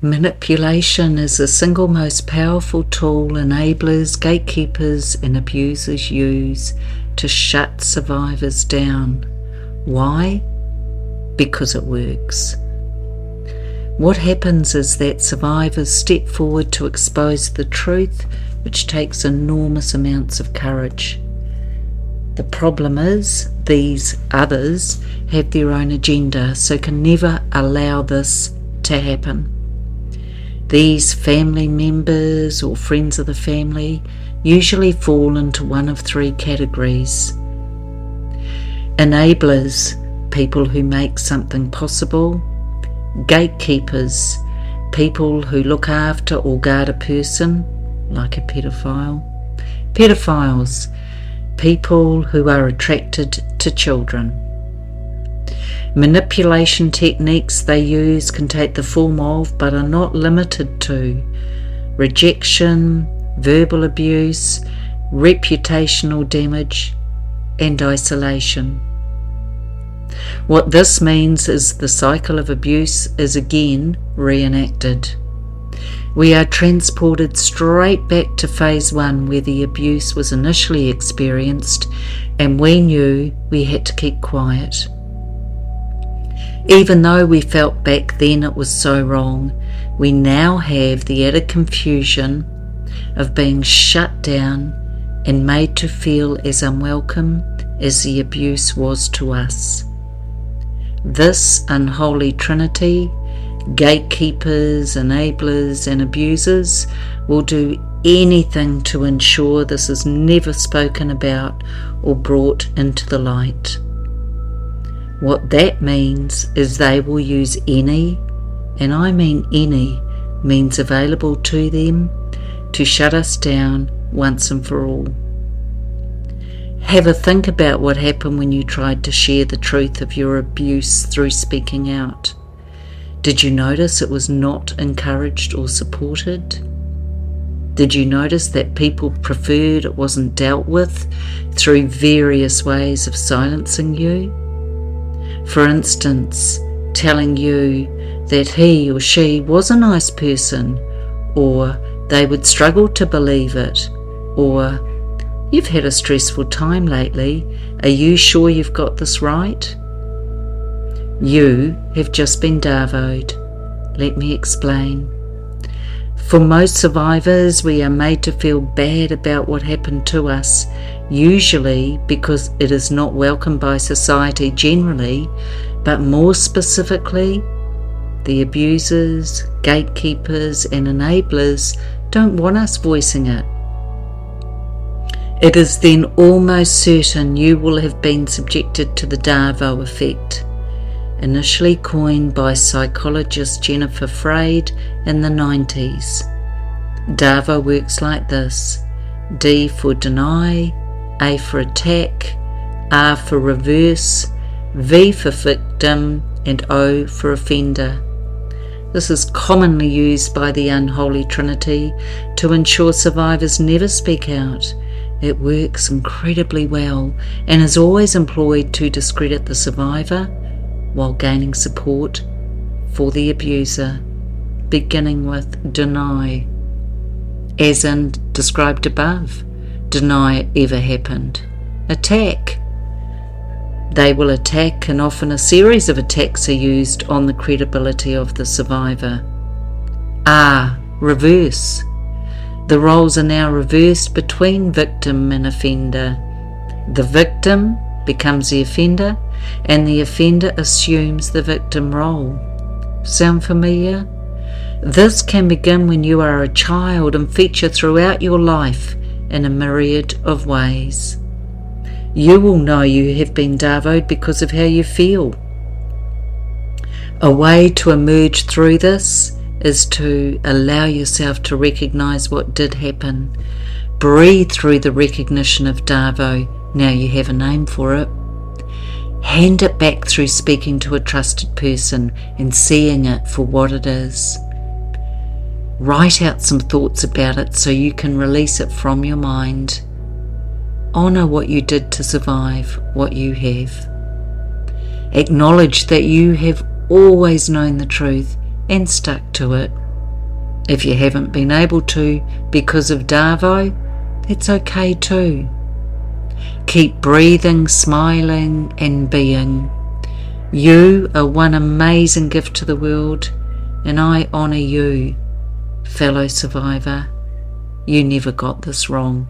Manipulation is the single most powerful tool enablers, gatekeepers, and abusers use to shut survivors down. Why? Because it works. What happens is that survivors step forward to expose the truth, which takes enormous amounts of courage. The problem is, these others have their own agenda, so can never allow this to happen. These family members or friends of the family usually fall into one of three categories. Enablers, people who make something possible, gatekeepers, people who look after or guard a person, like a pedophile, pedophiles, people who are attracted to children. Manipulation techniques they use can take the form of, but are not limited to, rejection, verbal abuse, reputational damage, and isolation. What this means is the cycle of abuse is again reenacted. We are transported straight back to phase one where the abuse was initially experienced and we knew we had to keep quiet. Even though we felt back then it was so wrong, we now have the added confusion of being shut down and made to feel as unwelcome as the abuse was to us. This unholy trinity, gatekeepers, enablers, and abusers, will do anything to ensure this is never spoken about or brought into the light. What that means is they will use any, and I mean any, means available to them to shut us down once and for all. Have a think about what happened when you tried to share the truth of your abuse through speaking out. Did you notice it was not encouraged or supported? Did you notice that people preferred it wasn't dealt with through various ways of silencing you? For instance, telling you that he or she was a nice person, or they would struggle to believe it, or You've had a stressful time lately. Are you sure you've got this right? You have just been Darvoed. Let me explain. For most survivors, we are made to feel bad about what happened to us, usually because it is not welcomed by society generally, but more specifically, the abusers, gatekeepers, and enablers don't want us voicing it. It is then almost certain you will have been subjected to the Darvo effect initially coined by psychologist Jennifer Freyd in the 90s. Darvo works like this D for deny, A for attack, R for reverse, V for victim, and O for offender. This is commonly used by the unholy trinity to ensure survivors never speak out. It works incredibly well and is always employed to discredit the survivor while gaining support for the abuser, beginning with deny, as in described above. Deny it ever happened. Attack. They will attack, and often a series of attacks are used on the credibility of the survivor. Ah, reverse. The roles are now reversed between victim and offender. The victim becomes the offender, and the offender assumes the victim role. Sound familiar? This can begin when you are a child and feature throughout your life in a myriad of ways. You will know you have been Darvoed because of how you feel. A way to emerge through this is to allow yourself to recognize what did happen. Breathe through the recognition of Darvo. Now you have a name for it. Hand it back through speaking to a trusted person and seeing it for what it is. Write out some thoughts about it so you can release it from your mind. Honour what you did to survive what you have. Acknowledge that you have always known the truth and stuck to it If you haven't been able to because of Darvo, that's okay too. Keep breathing, smiling, and being. You are one amazing gift to the world, and I honour you, fellow survivor. You never got this wrong.